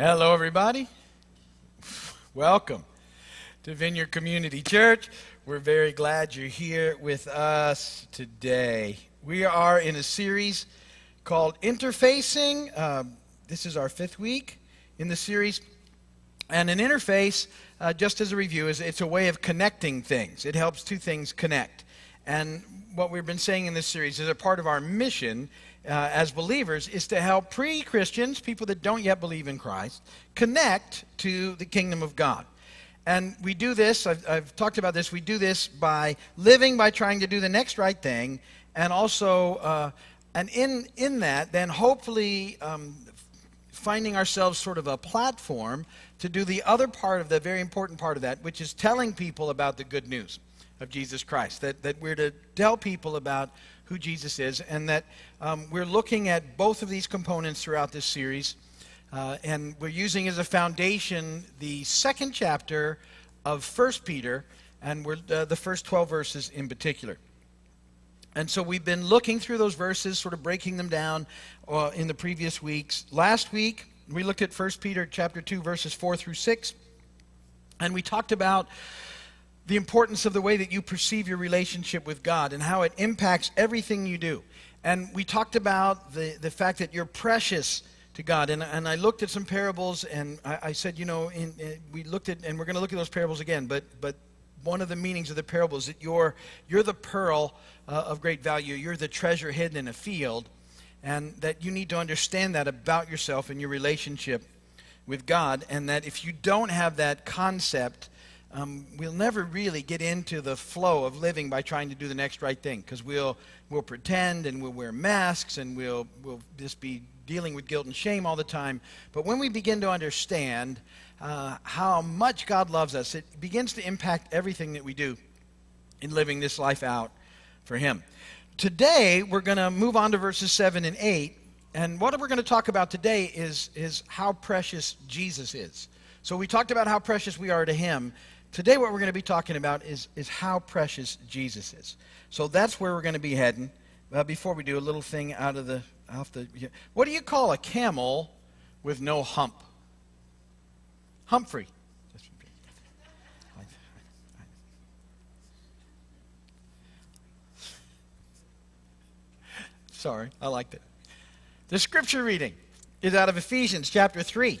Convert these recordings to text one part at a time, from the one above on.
Hello, everybody. Welcome to Vineyard Community Church. We're very glad you're here with us today. We are in a series called Interfacing. Um, this is our fifth week in the series. And an interface, uh, just as a review, is it's a way of connecting things. It helps two things connect. And what we've been saying in this series is a part of our mission uh, as believers is to help pre Christians, people that don't yet believe in Christ, connect to the kingdom of God. And we do this, I've, I've, talked about this, we do this by living by trying to do the next right thing, and also, uh, and in, in that, then hopefully um, finding ourselves sort of a platform to do the other part of the very important part of that, which is telling people about the good news of Jesus Christ. That, that we're to tell people about who Jesus is, and that um, we're looking at both of these components throughout this series. Uh, and we're using as a foundation the second chapter of First Peter, and we're, uh, the first 12 verses in particular. And so we've been looking through those verses, sort of breaking them down uh, in the previous weeks. Last week, we looked at 1 Peter chapter 2, verses 4 through 6, and we talked about the importance of the way that you perceive your relationship with God and how it impacts everything you do. And we talked about the, the fact that you're precious to God. And, and I looked at some parables and I, I said, you know, in, in, we looked at, and we're going to look at those parables again, but, but one of the meanings of the parable is that you're, you're the pearl uh, of great value. You're the treasure hidden in a field. And that you need to understand that about yourself and your relationship with God. And that if you don't have that concept, um, we'll never really get into the flow of living by trying to do the next right thing because we'll, we'll pretend and we'll wear masks and we'll, we'll just be dealing with guilt and shame all the time. But when we begin to understand uh, how much God loves us, it begins to impact everything that we do in living this life out for Him. Today, we're going to move on to verses 7 and 8. And what we're going to talk about today is, is how precious Jesus is. So we talked about how precious we are to Him. Today, what we're going to be talking about is, is how precious Jesus is. So that's where we're going to be heading. Uh, before we do a little thing out of the, off the, what do you call a camel with no hump? Humphrey. Sorry, I liked it. The scripture reading is out of Ephesians chapter 3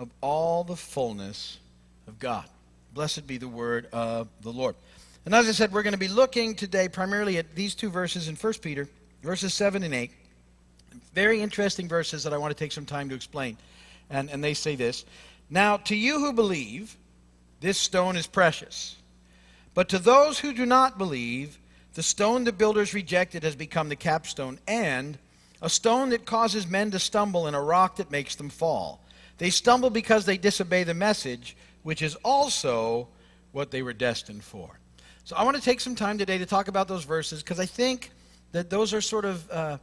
of all the fullness of God. Blessed be the word of the Lord. And as I said, we're going to be looking today primarily at these two verses in 1 Peter, verses 7 and 8. Very interesting verses that I want to take some time to explain. And, and they say this Now, to you who believe, this stone is precious. But to those who do not believe, the stone the builders rejected has become the capstone, and a stone that causes men to stumble, and a rock that makes them fall. They stumble because they disobey the message, which is also what they were destined for. So I want to take some time today to talk about those verses because I think that those are sort of, uh,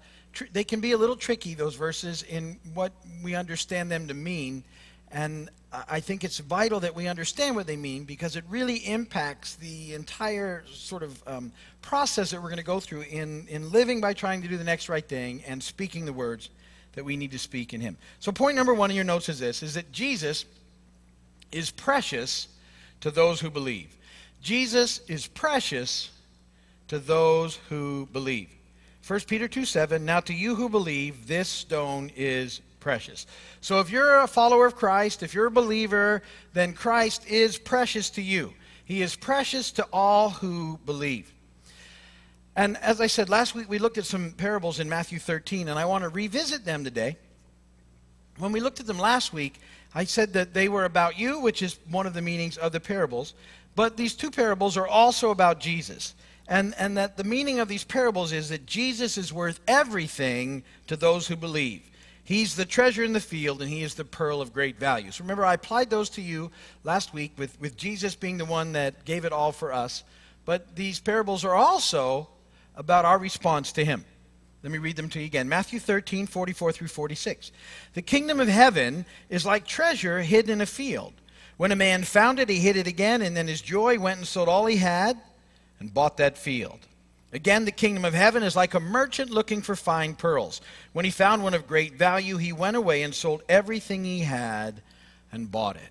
they can be a little tricky, those verses, in what we understand them to mean. And I think it's vital that we understand what they mean because it really impacts the entire sort of um, process that we're going to go through in, in living by trying to do the next right thing and speaking the words that we need to speak in him. So point number 1 in your notes is this is that Jesus is precious to those who believe. Jesus is precious to those who believe. 1 Peter 2 7, now to you who believe, this stone is precious. So if you're a follower of Christ, if you're a believer, then Christ is precious to you. He is precious to all who believe. And as I said last week, we looked at some parables in Matthew 13, and I want to revisit them today. When we looked at them last week, I said that they were about you, which is one of the meanings of the parables. But these two parables are also about Jesus. And, and that the meaning of these parables is that Jesus is worth everything to those who believe. He's the treasure in the field, and he is the pearl of great value. So remember, I applied those to you last week with, with Jesus being the one that gave it all for us. But these parables are also about our response to him. Let me read them to you again. Matthew 13, 44 through 46. The kingdom of heaven is like treasure hidden in a field. When a man found it, he hid it again, and then his joy went and sold all he had and bought that field. Again, the kingdom of heaven is like a merchant looking for fine pearls. When he found one of great value, he went away and sold everything he had and bought it.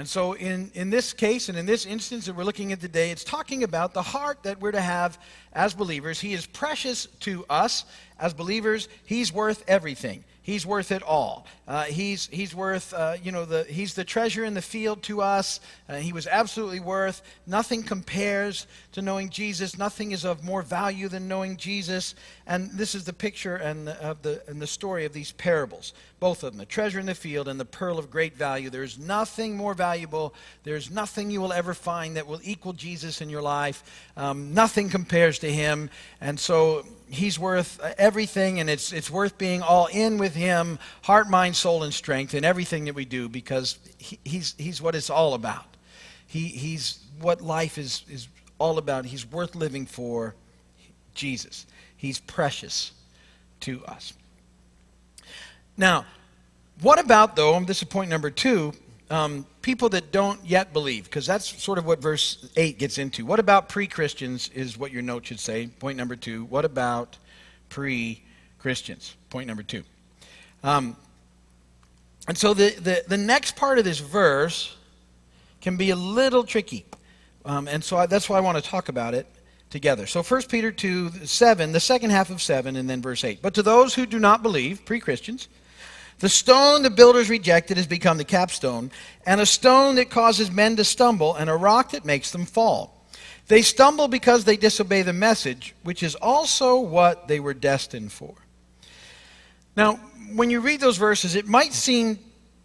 And so, in, in this case and in this instance that we're looking at today, it's talking about the heart that we're to have as believers. He is precious to us as believers, He's worth everything. He's worth it all. Uh, he's, he's worth, uh, you know, the, he's the treasure in the field to us. Uh, he was absolutely worth. Nothing compares to knowing Jesus. Nothing is of more value than knowing Jesus. And this is the picture and the, of the, and the story of these parables. Both of them, the treasure in the field and the pearl of great value. There's nothing more valuable. There's nothing you will ever find that will equal Jesus in your life. Um, nothing compares to him. And so he's worth everything, and it's, it's worth being all in with him, heart, mind, soul, and strength in everything that we do because he, he's, he's what it's all about. He, he's what life is, is all about. He's worth living for Jesus. He's precious to us. Now, what about, though, this is point number two, um, people that don't yet believe, because that's sort of what verse 8 gets into. What about pre Christians, is what your note should say. Point number two. What about pre Christians? Point number two. Um, and so the, the, the, next part of this verse can be a little tricky. Um, and so I, that's why I want to talk about it together. So 1 Peter 2 7, the second half of 7, and then verse 8. But to those who do not believe, pre Christians, the stone the builders rejected has become the capstone, and a stone that causes men to stumble, and a rock that makes them fall. They stumble because they disobey the message, which is also what they were destined for. Now, when you read those verses, it might seem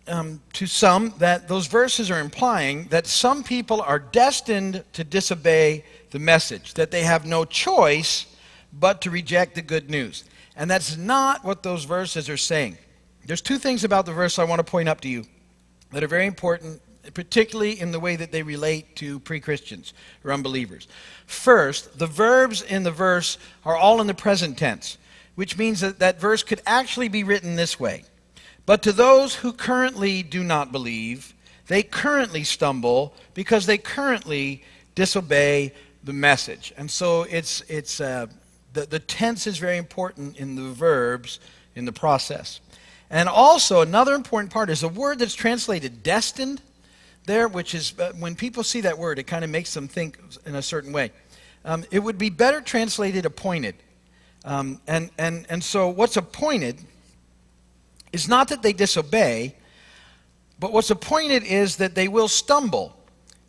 um, to some that those verses are implying that some people are destined to disobey the message, that they have no choice but to reject the good news. And that's not what those verses are saying. There's two things about the verse I want to point up to you that are very important, particularly in the way that they relate to pre Christians or unbelievers. First, the verbs in the verse are all in the present tense, which means that that verse could actually be written this way But to those who currently do not believe, they currently stumble because they currently disobey the message. And so it's, it's, uh, the, the tense is very important in the verbs in the process. And also, another important part is a word that's translated destined there, which is uh, when people see that word, it kind of makes them think in a certain way. Um, it would be better translated appointed. Um, and, and, and so, what's appointed is not that they disobey, but what's appointed is that they will stumble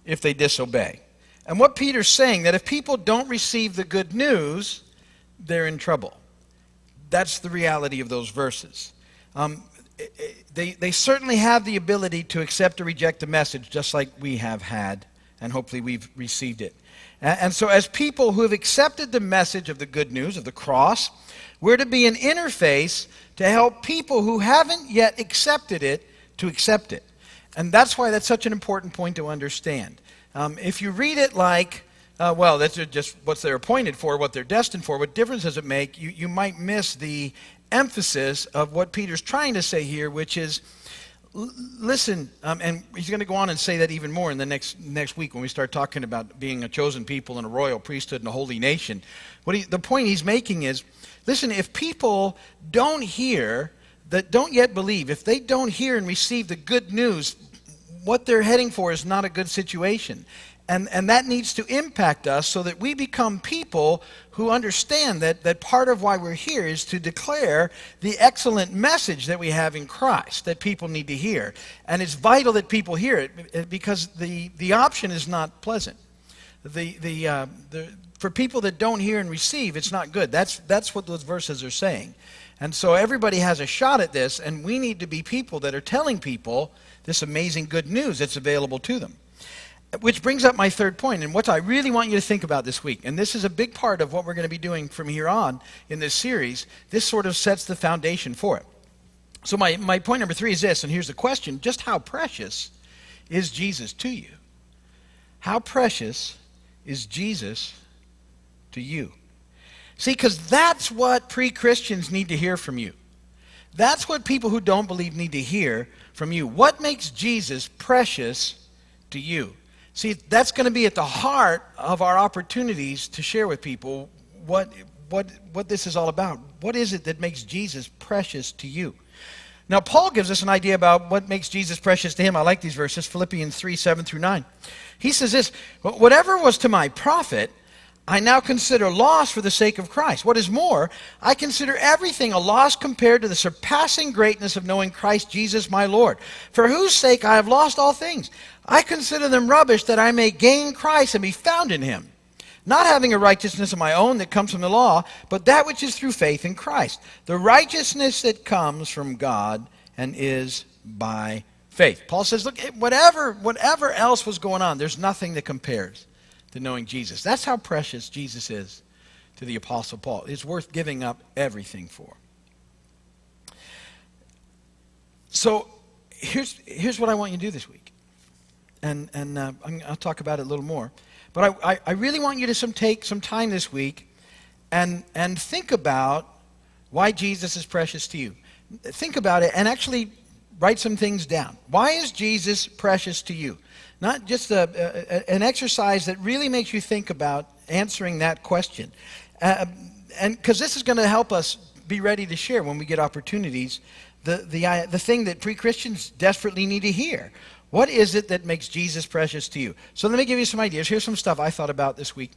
if they disobey. And what Peter's saying that if people don't receive the good news, they're in trouble. That's the reality of those verses. Um, they, they certainly have the ability to accept or reject the message, just like we have had, and hopefully we've received it. And, so, as people who have accepted the message of the good news of the cross, we're to be an interface to help people who haven't yet accepted it to accept it. And that's why that's such an important point to understand. Um, if you read it like, uh, well, that's just what they're appointed for, what they're destined for, what difference does it make? You, you might miss the emphasis of what Peter's trying to say here, which is listen, um, and he's going to go on and say that even more in the next next week when we start talking about being a chosen people and a royal priesthood and a holy nation. What he, the point he's making is, listen, if people don't hear that don't yet believe, if they don't hear and receive the good news, what they're heading for is not a good situation. And, and that needs to impact us so that we become people who understand that, that part of why we're here is to declare the excellent message that we have in Christ that people need to hear. And it's vital that people hear it because the, the option is not pleasant. The, the, uh, the, for people that don't hear and receive, it's not good. That's, that's what those verses are saying. And so everybody has a shot at this, and we need to be people that are telling people this amazing good news that's available to them. Which brings up my third point, and what I really want you to think about this week. And this is a big part of what we're going to be doing from here on in this series. This sort of sets the foundation for it. So, my, my point number three is this, and here's the question just how precious is Jesus to you? How precious is Jesus to you? See, because that's what pre Christians need to hear from you. That's what people who don't believe need to hear from you. What makes Jesus precious to you? See, that's going to be at the heart of our opportunities to share with people what, what, what this is all about. What is it that makes Jesus precious to you? Now, Paul gives us an idea about what makes Jesus precious to him. I like these verses Philippians 3 7 through 9. He says this Whatever was to my profit, I now consider loss for the sake of Christ. What is more, I consider everything a loss compared to the surpassing greatness of knowing Christ Jesus my Lord, for whose sake I have lost all things. I consider them rubbish that I may gain Christ and be found in him, not having a righteousness of my own that comes from the law, but that which is through faith in Christ, the righteousness that comes from God and is by faith. Paul says, look, whatever, whatever else was going on, there's nothing that compares to knowing Jesus. That's how precious Jesus is to the Apostle Paul. It's worth giving up everything for. So here's, here's what I want you to do this week. And, and uh, I'll talk about it a little more. But I, I, I really want you to some, take some time this week and, and think about why Jesus is precious to you. Think about it and actually write some things down. Why is Jesus precious to you? Not just a, a, an exercise that really makes you think about answering that question. Uh, and because this is going to help us be ready to share when we get opportunities the, the, uh, the thing that pre Christians desperately need to hear. What is it that makes Jesus precious to you? So let me give you some ideas. Here's some stuff I thought about this week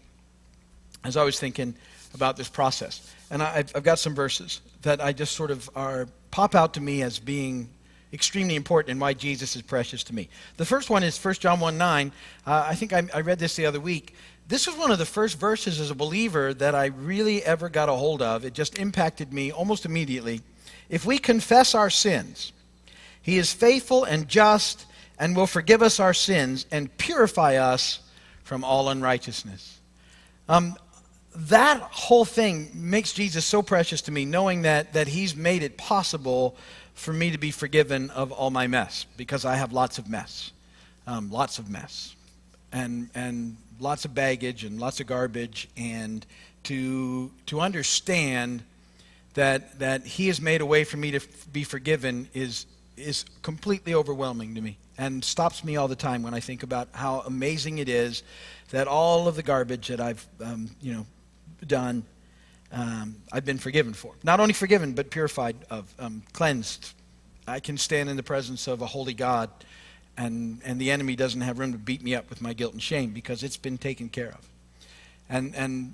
as I was thinking about this process. And I, I've got some verses that I just sort of are pop out to me as being extremely important and why Jesus is precious to me. The first one is 1 John 1 9. Uh, I think I, I read this the other week. This was one of the first verses as a believer that I really ever got a hold of. It just impacted me almost immediately. If we confess our sins, he is faithful and just and will forgive us our sins and purify us from all unrighteousness. Um, that whole thing makes Jesus so precious to me, knowing that, that he's made it possible for me to be forgiven of all my mess because I have lots of mess, um, lots of mess, and and lots of baggage and lots of garbage, and to to understand that that He has made a way for me to f- be forgiven is is completely overwhelming to me and stops me all the time when I think about how amazing it is that all of the garbage that I've um, you know done um, I've been forgiven for. Not only forgiven, but purified of, um, cleansed. I can stand in the presence of a holy God, and, and the enemy doesn't have room to beat me up with my guilt and shame because it's been taken care of. And, and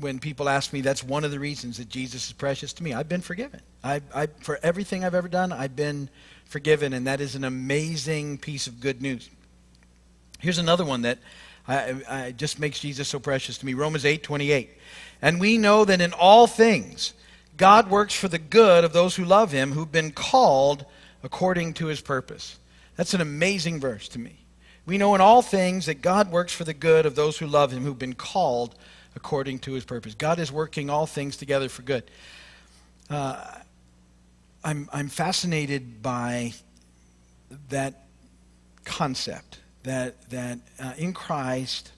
when people ask me, that's one of the reasons that Jesus is precious to me. I've been forgiven. I, I, for everything I've ever done, I've been forgiven, and that is an amazing piece of good news. Here's another one that I, I just makes Jesus so precious to me. Romans 8 28. And we know that in all things, God works for the good of those who love him, who've been called according to his purpose. That's an amazing verse to me. We know in all things that God works for the good of those who love him, who've been called according to his purpose. God is working all things together for good. Uh, I'm, I'm fascinated by that concept that, that uh, in Christ,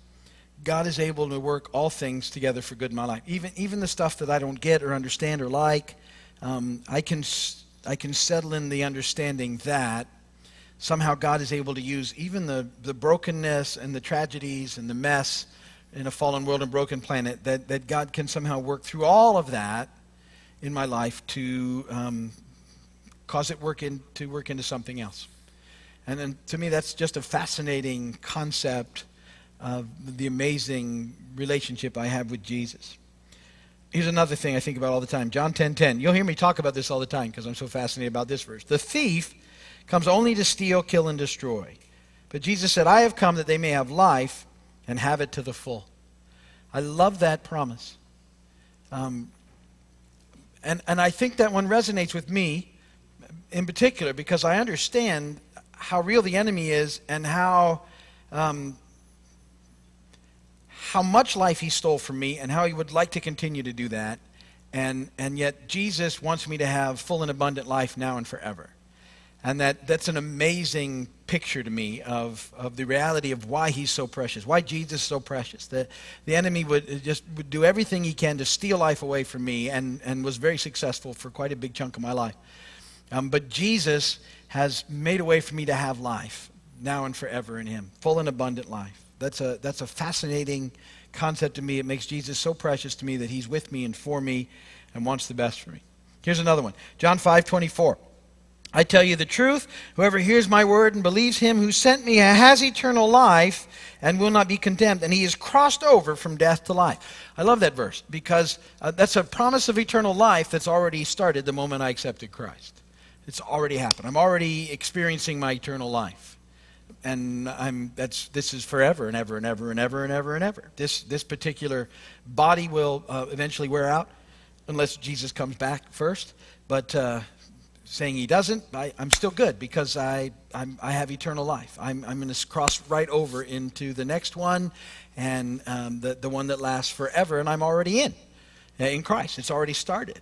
God is able to work all things together for good in my life. Even, even the stuff that I don't get or understand or like, um, I, can, I can settle in the understanding that somehow God is able to use even the, the brokenness and the tragedies and the mess in a fallen world and broken planet, that, that God can somehow work through all of that in my life to um, cause it work in, to work into something else. And then to me, that's just a fascinating concept uh, the amazing relationship I have with Jesus. Here's another thing I think about all the time. John 10:10. 10, 10. You'll hear me talk about this all the time because I'm so fascinated about this verse. The thief comes only to steal, kill, and destroy. But Jesus said, I have come that they may have life and have it to the full. I love that promise. Um, and, and I think that one resonates with me in particular because I understand how real the enemy is and how um, how much life he stole from me and how he would like to continue to do that. And, and yet, Jesus wants me to have full and abundant life now and forever. And that, that's an amazing picture to me of, of the reality of why he's so precious, why Jesus is so precious. The, the enemy would just would do everything he can to steal life away from me and, and was very successful for quite a big chunk of my life. Um, but Jesus has made a way for me to have life now and forever in him, full and abundant life. That's a, that's a fascinating concept to me. It makes Jesus so precious to me that he's with me and for me and wants the best for me. Here's another one John 5 24. I tell you the truth, whoever hears my word and believes him who sent me has eternal life and will not be condemned, and he is crossed over from death to life. I love that verse because uh, that's a promise of eternal life that's already started the moment I accepted Christ. It's already happened. I'm already experiencing my eternal life and I'm that's this is forever and ever and ever and ever and ever and ever. This this particular body will uh, eventually wear out unless Jesus comes back first. But uh, saying he doesn't, I, am still good because I I'm, i have eternal life. I'm I'm going to cross right over into the next one, and um, the the one that lasts forever, and I'm already in uh, in Christ. It's already started.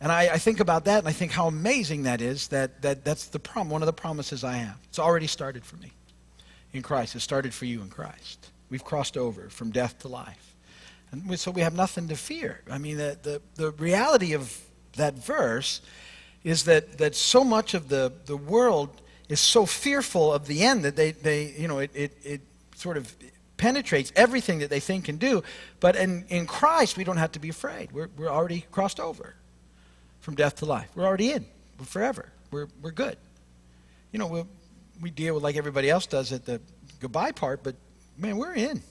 And I, I, think about that and I think how amazing that is that, that that's the prom, one of the promises I have. It's already started for me in Christ. It started for you in Christ. We've crossed over from death to life. And so we have nothing to fear. I mean, the, the, the reality of that verse is that, that so much of the, the world is so fearful of the end that they, they you know, it, it, it sort of penetrates everything that they think can do. But in, in Christ, we don't have to be afraid. We're, we're already crossed over from death to life. We're already in. We're forever. We're, we're good. You know, we'll, we deal with like everybody else does at the goodbye part, but man, we're in.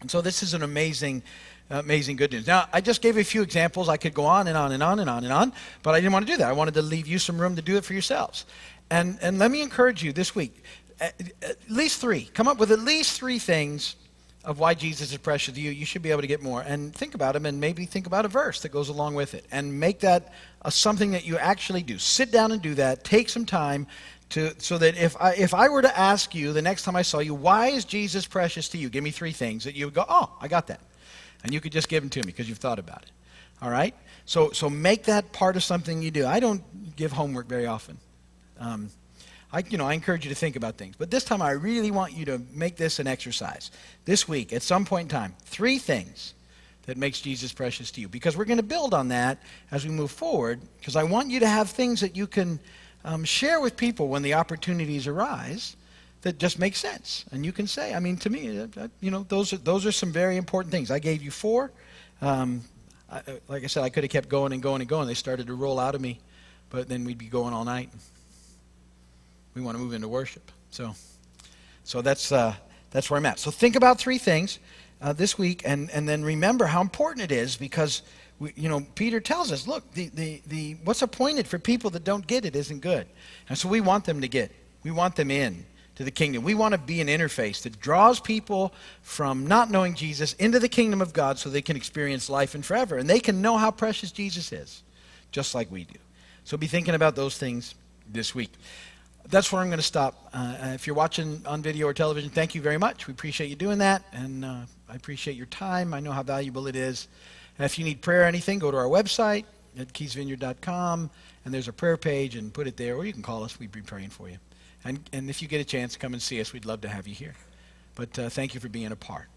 And so this is an amazing, amazing good news. Now, I just gave a few examples. I could go on and on and on and on and on, but I didn't want to do that. I wanted to leave you some room to do it for yourselves. And, and let me encourage you this week at, least three. Come up with at least three things of why Jesus is precious to you, you should be able to get more. And think about them and maybe think about a verse that goes along with it and make that a, something that you actually do. Sit down and do that. Take some time to, so that if I, if I were to ask you the next time I saw you, why is Jesus precious to you? Give me three things that you would go, oh, I got that. And you could just give them to me because you've thought about it. All right? So, so make that part of something you do. I don't give homework very often. Um, I, you know, I encourage you to think about things. But this time I really want you to make this an exercise. This week, at some point in time, three things that makes Jesus precious to you. Because we're going to build on that as we move forward. Because I want you to have things that you can um, share with people when the opportunities arise that just make sense. And you can say, I mean, to me, uh, uh, you know, those are, those are some very important things. I gave you four. Um, I, uh, like I said, I could have kept going and going and going. They started to roll out of me, but then we'd be going all night. We want to move into worship. So, so that's, uh, that's where I'm at. So think about three things uh, this week, and, and then remember how important it is because we, you know, Peter tells us, look, the, the, the, what's appointed for people that don't get it isn't good. And so we want them to get. We want them in to the kingdom. We want to be an interface that draws people from not knowing Jesus into the kingdom of God so they can experience life and forever. And they can know how precious Jesus is, just like we do. So be thinking about those things this week. That's where I'm going to stop. Uh, if you're watching on video or television, thank you very much. We appreciate you doing that. And uh, I appreciate your time. I know how valuable it is. And if you need prayer or anything, go to our website at keysvineyard.com, and there's a prayer page, and put it there, or you can call us. We'd be praying for you. And, and if you get a chance, come and see us. We'd love to have you here. But uh, thank you for being a part.